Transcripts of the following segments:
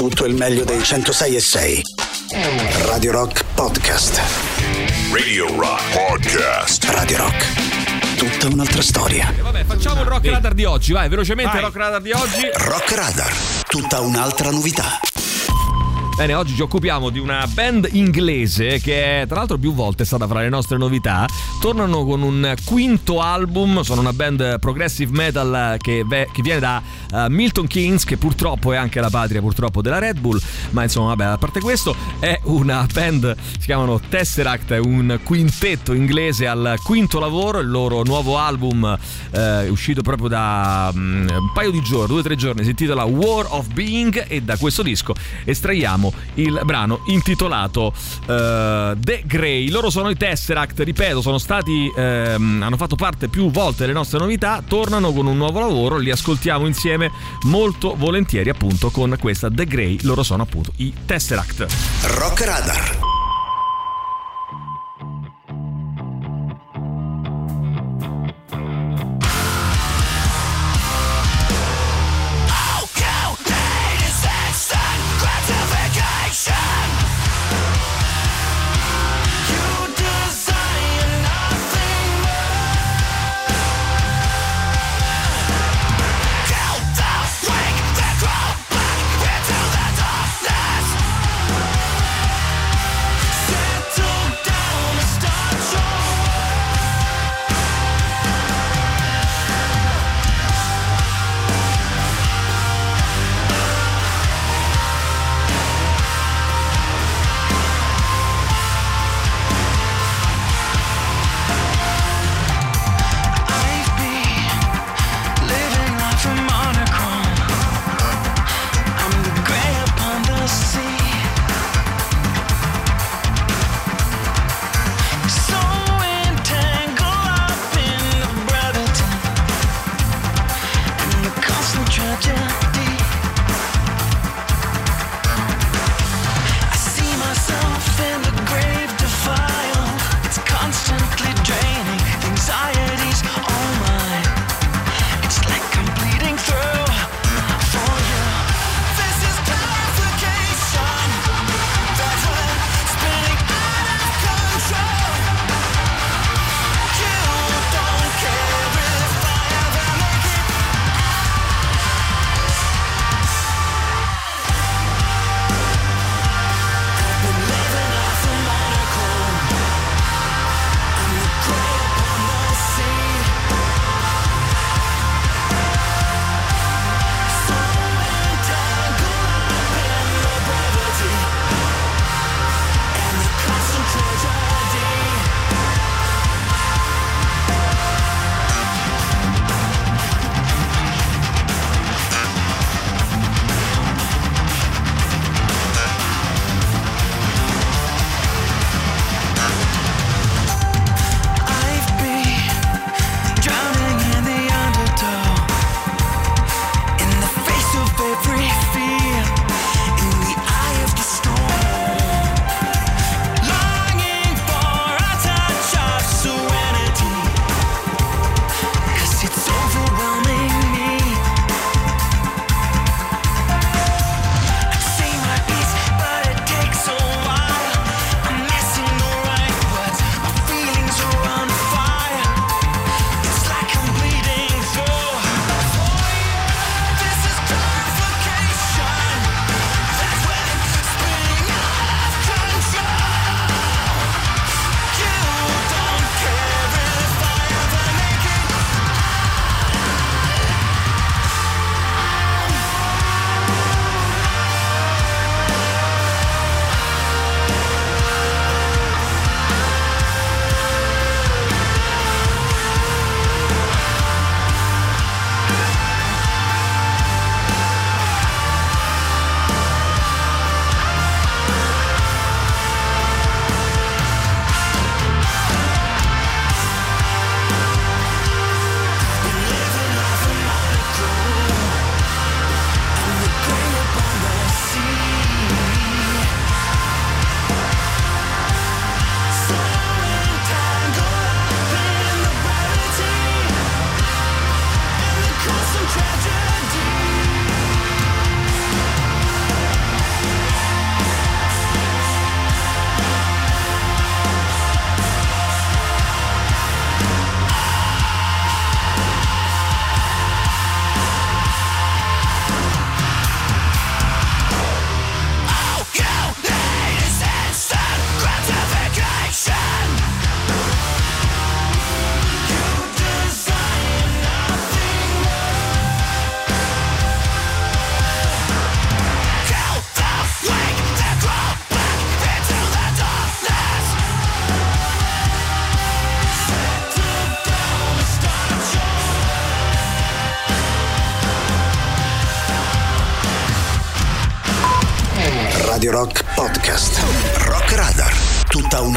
tutto il meglio dei 106 e 6. Radio Rock Podcast. Radio Rock Podcast. Radio Rock. Tutta un'altra storia. E vabbè, facciamo il rock radar di oggi, vai, velocemente Vai. il rock radar di oggi. Rock Radar. Tutta un'altra novità. Bene, oggi ci occupiamo di una band inglese che tra l'altro più volte è stata fra le nostre novità. Tornano con un quinto album, sono una band progressive metal che, che viene da eh, Milton Keynes, che purtroppo è anche la patria purtroppo della Red Bull, ma insomma vabbè, a parte questo è una band, si chiamano Tesseract, è un quintetto inglese al quinto lavoro, il loro nuovo album eh, uscito proprio da mm, un paio di giorni, due o tre giorni, si intitola War of Being e da questo disco estraiamo il brano intitolato eh, The Grey. Loro sono i Tesseract, ripeto, sono stati ehm, hanno fatto parte più volte delle nostre novità, tornano con un nuovo lavoro, li ascoltiamo insieme molto volentieri appunto con questa The Grey. Loro sono appunto i Tesseract. Rock Radar.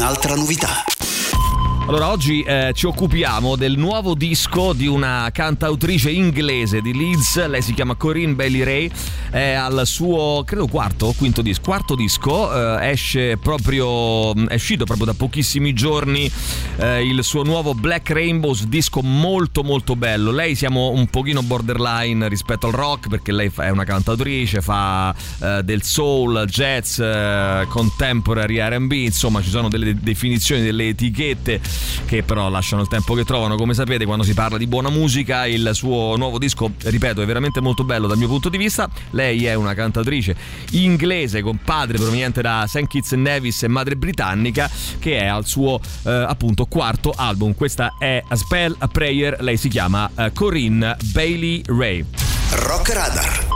Un'altra novità. Allora, oggi eh, ci occupiamo del nuovo disco di una cantautrice inglese di Leeds, lei si chiama Corinne Bailey Ray, è al suo, credo, quarto o quinto disco, quarto disco, eh, esce proprio, è uscito proprio da pochissimi giorni eh, il suo nuovo Black Rainbows, disco molto molto bello, lei siamo un pochino borderline rispetto al rock perché lei è una cantautrice, fa eh, del soul, jazz, eh, contemporary R&B, insomma ci sono delle definizioni, delle etichette che però lasciano il tempo che trovano. Come sapete, quando si parla di buona musica, il suo nuovo disco, ripeto, è veramente molto bello dal mio punto di vista. Lei è una cantatrice inglese con padre proveniente da St. Kitts Nevis e madre britannica che è al suo eh, appunto quarto album. Questa è A Spell a Prayer, lei si chiama eh, Corinne Bailey Ray. Rock Radar.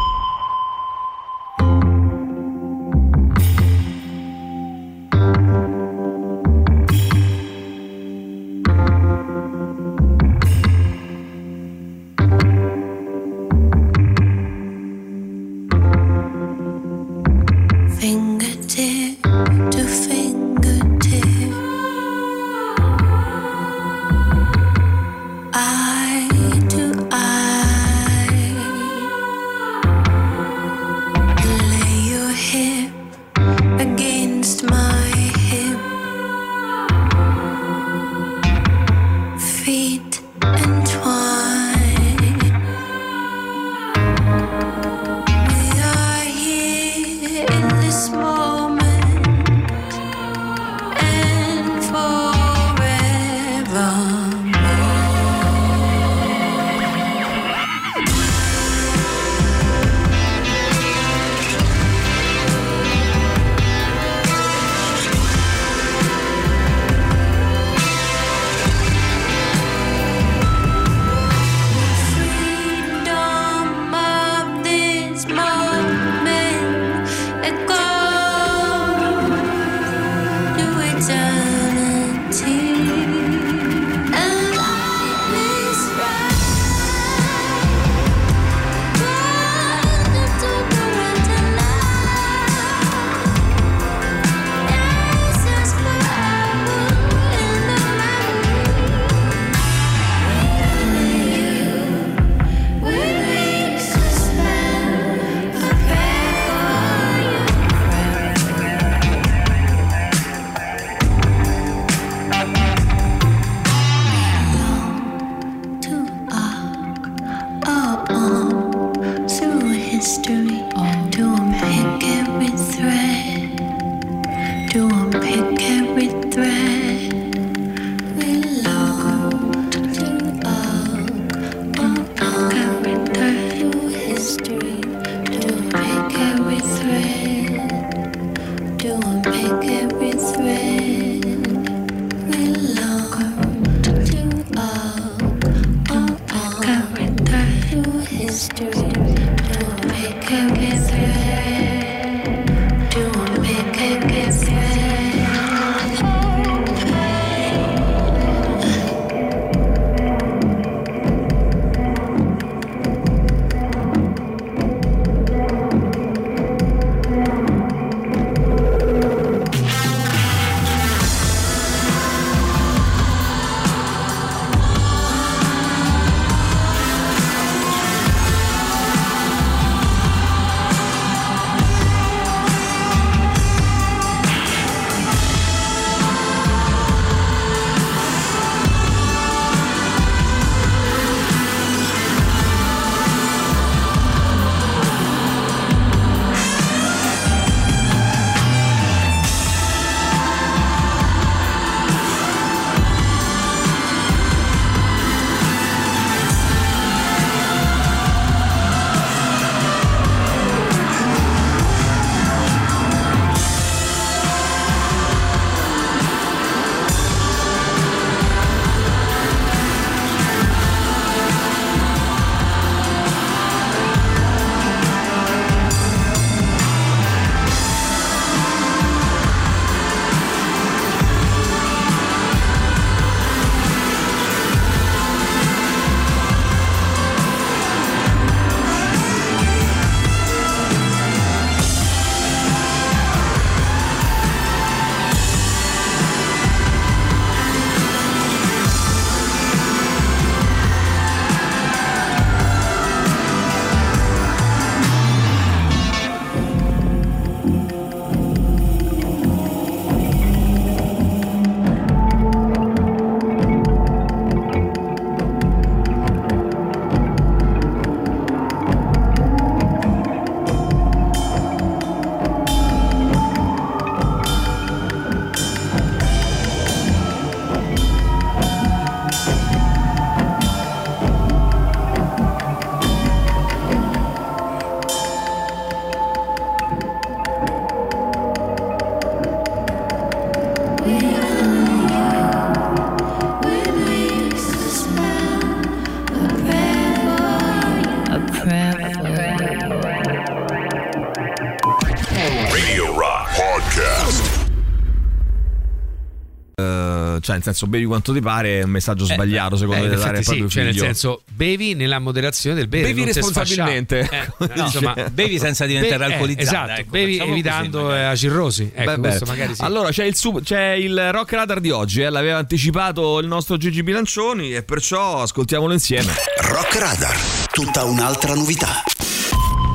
Cioè nel senso bevi quanto ti pare è un messaggio eh, sbagliato eh, secondo eh, te dare sì, cioè nel senso bevi nella moderazione del bere bevi responsabilmente. eh, no, insomma bevi senza diventare Be- alcolizzato esatto ecco, bevi evitando così, a cirrosi ecco, Beh, magari sì. allora c'è il, sub- c'è il rock radar di oggi eh, l'aveva anticipato il nostro Gigi Bilancioni e perciò ascoltiamolo insieme. Rock radar tutta un'altra novità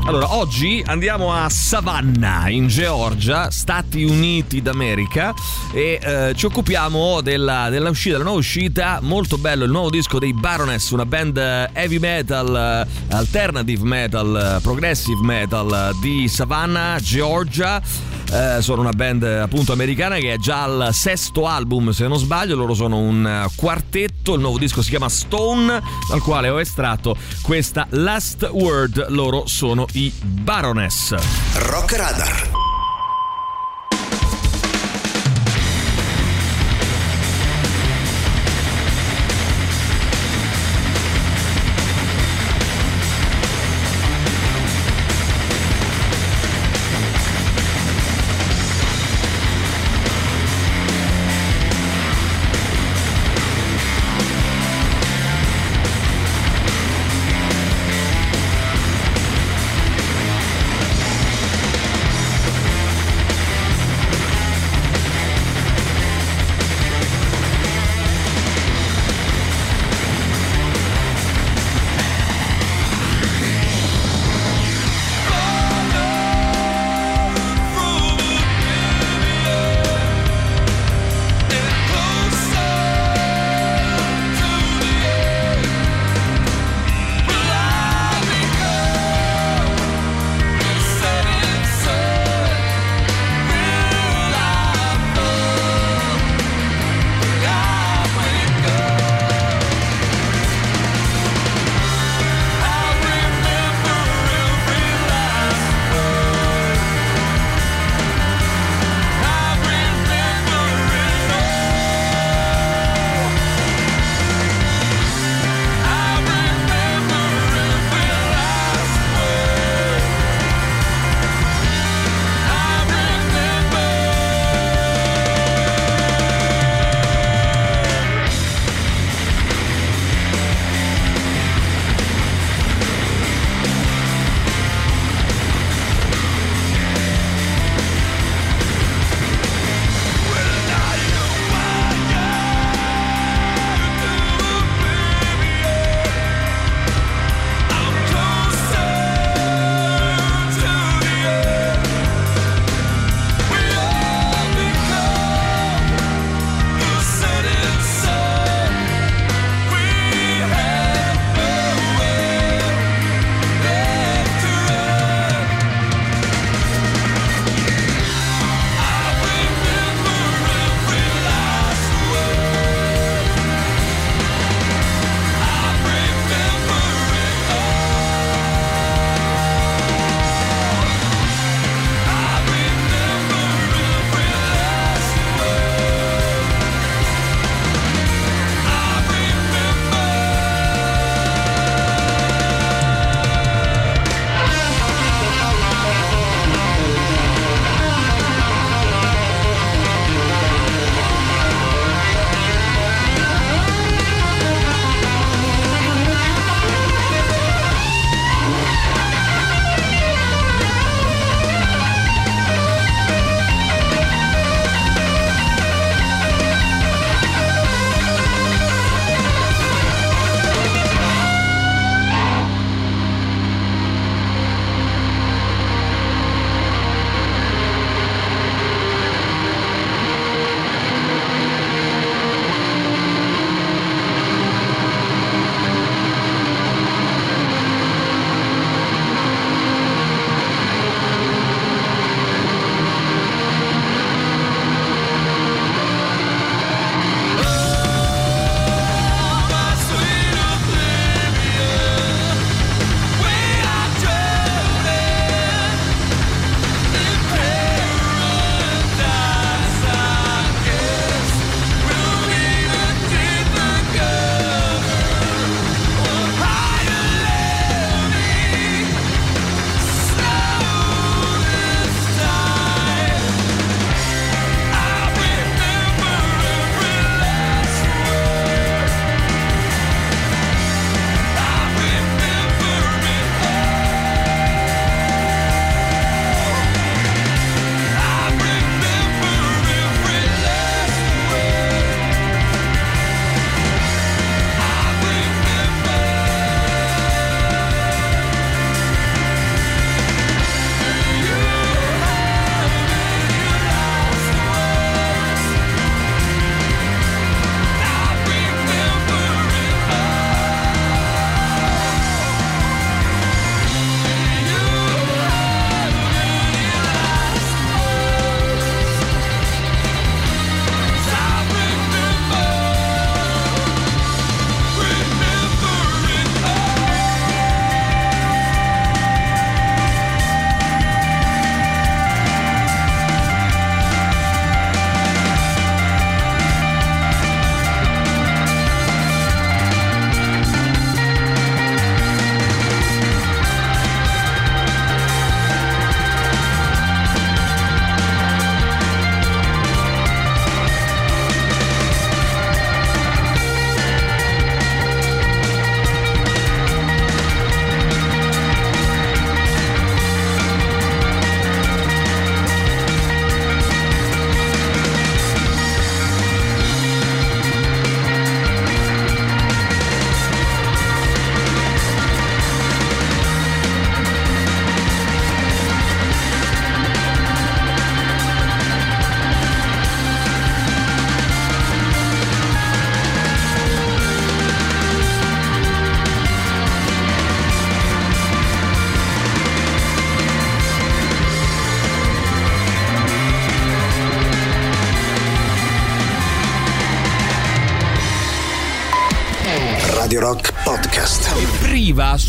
allora, oggi andiamo a Savannah, in Georgia, Stati Uniti d'America, e eh, ci occupiamo della, della, uscita, della nuova uscita. Molto bello il nuovo disco dei Baroness, una band heavy metal, alternative metal, progressive metal di Savannah, Georgia. Eh, sono una band appunto americana che è già al sesto album, se non sbaglio. Loro sono un quartetto. Il nuovo disco si chiama Stone, dal quale ho estratto questa Last Word. Loro sono i Baroness. Rock Radar.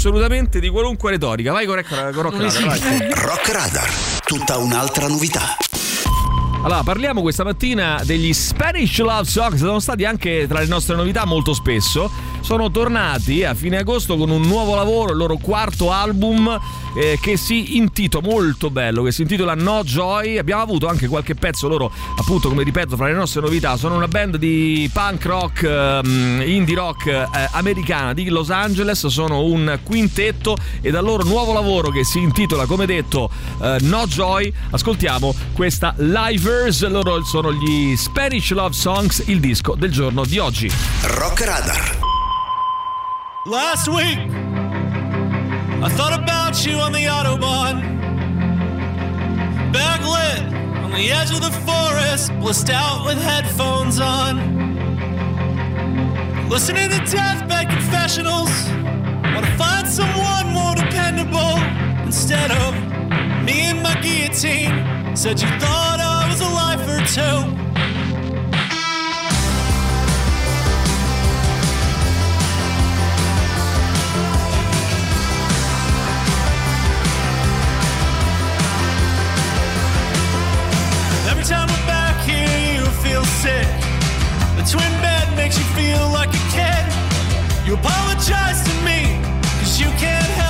Assolutamente di qualunque retorica. Vai con, con Rock Radar. Rock Radar, tutta un'altra novità. Allora, parliamo questa mattina degli Spanish Love Songs, sono stati anche tra le nostre novità molto spesso. Sono tornati a fine agosto con un nuovo lavoro, il loro quarto album eh, che si intitola molto bello, che si intitola No Joy. Abbiamo avuto anche qualche pezzo loro, appunto, come ripeto, fra le nostre novità. Sono una band di punk rock, um, indie rock eh, americana di Los Angeles, sono un quintetto e dal loro nuovo lavoro che si intitola, come detto, uh, No Joy, ascoltiamo questa Livers, loro sono gli Spanish Love Songs, il disco del giorno di oggi. Rock Radar. Last week I thought about you on the Autobahn. Backlit on the edge of the forest, blissed out with headphones on. Listening to deathbed confessionals. Wanna find someone more dependable instead of me and my guillotine. Said you thought I was a life or two. Twin bed makes you feel like a kid. You apologize to me, cause you can't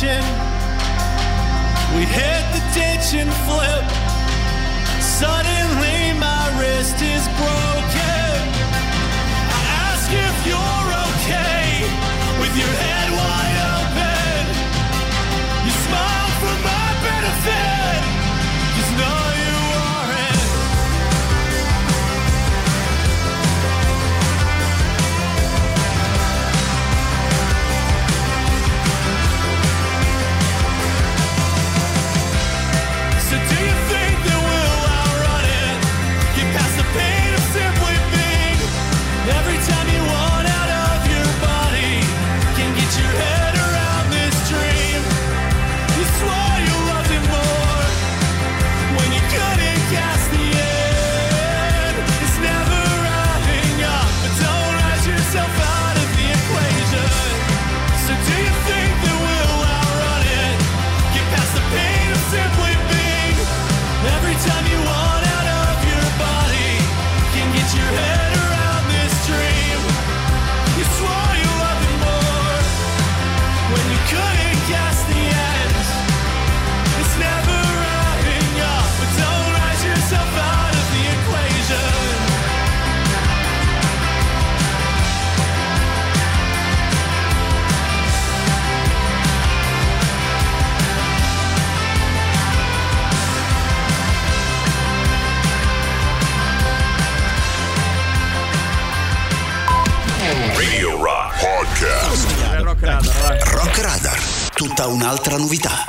We hit the ditch and flip. Suddenly tutta un'altra novità.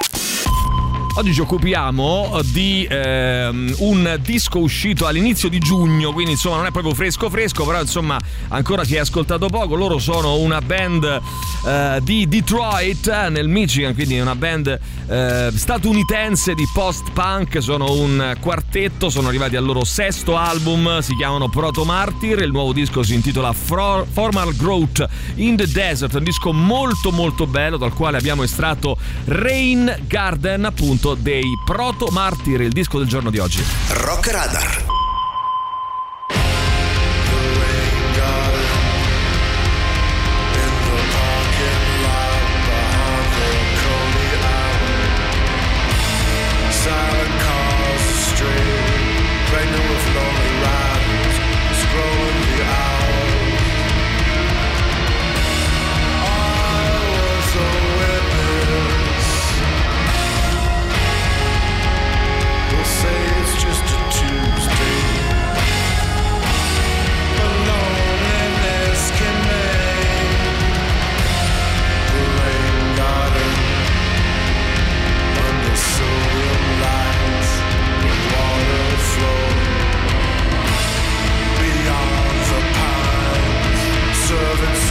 Oggi ci occupiamo di ehm, un disco uscito all'inizio di giugno, quindi insomma non è proprio fresco fresco, però insomma ancora si è ascoltato poco. Loro sono una band eh, di Detroit eh, nel Michigan, quindi una band eh, statunitense di post-punk, sono un quartetto, sono arrivati al loro sesto album, si chiamano Proto Martyr, il nuovo disco si intitola Fro- Formal Growth in the Desert, un disco molto molto bello dal quale abbiamo estratto Rain Garden appunto dei Proto Martyr, il disco del giorno di oggi. Rock Radar. glory.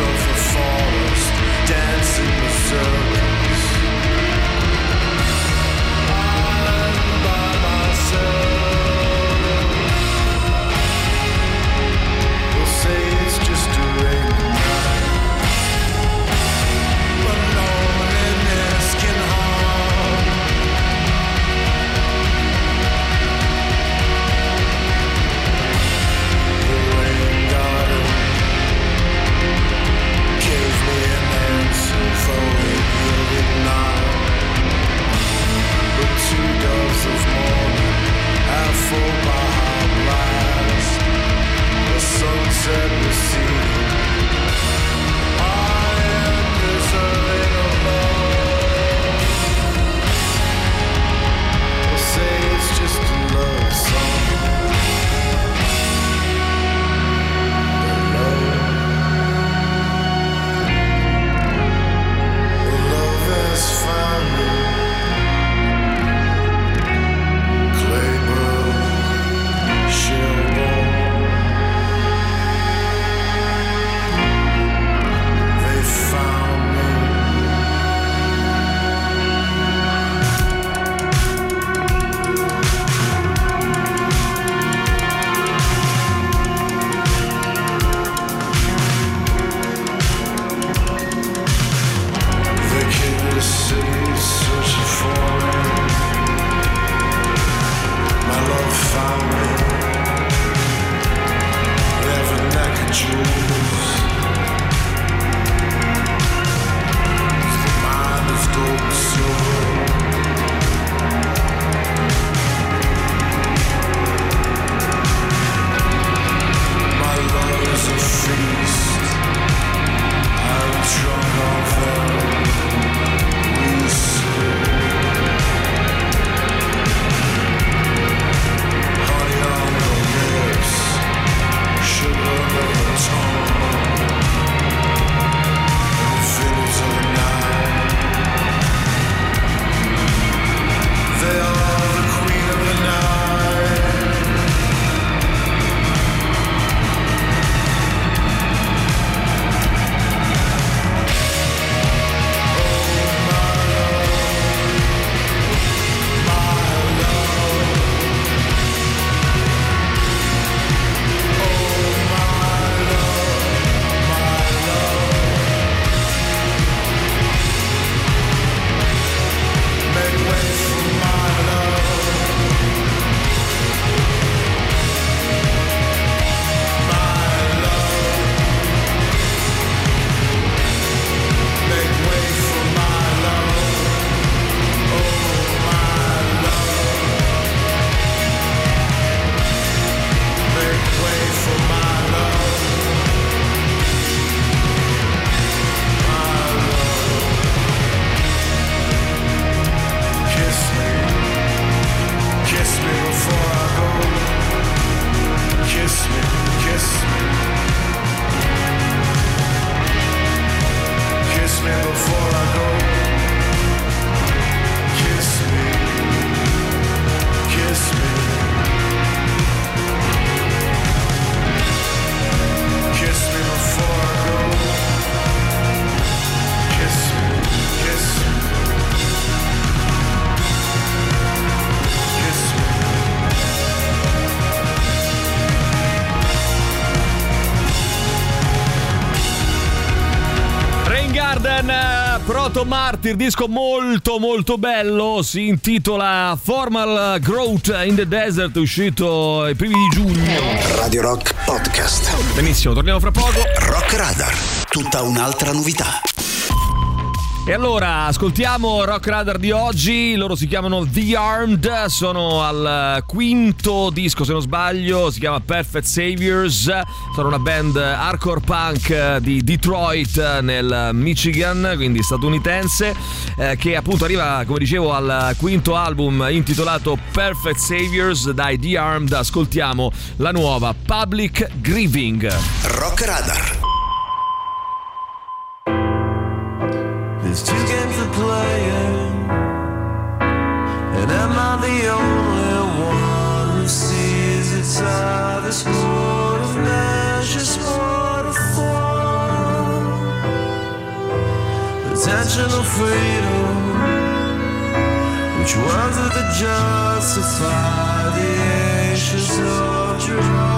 Of the forest, dancing the sun. Martyr, disco molto molto bello, si intitola Formal Growth in the Desert, uscito i primi di giugno. Radio Rock Podcast. Benissimo, torniamo fra poco. Rock Radar. Tutta un'altra novità. E allora ascoltiamo Rock Radar di oggi, loro si chiamano The Armed, sono al quinto disco se non sbaglio, si chiama Perfect Saviors, sono una band hardcore punk di Detroit nel Michigan, quindi statunitense, eh, che appunto arriva come dicevo al quinto album intitolato Perfect Saviors dai The Armed, ascoltiamo la nuova Public Grieving. Rock Radar. Either sport of measure, sport of form, freedom. Which are the justify the ashes of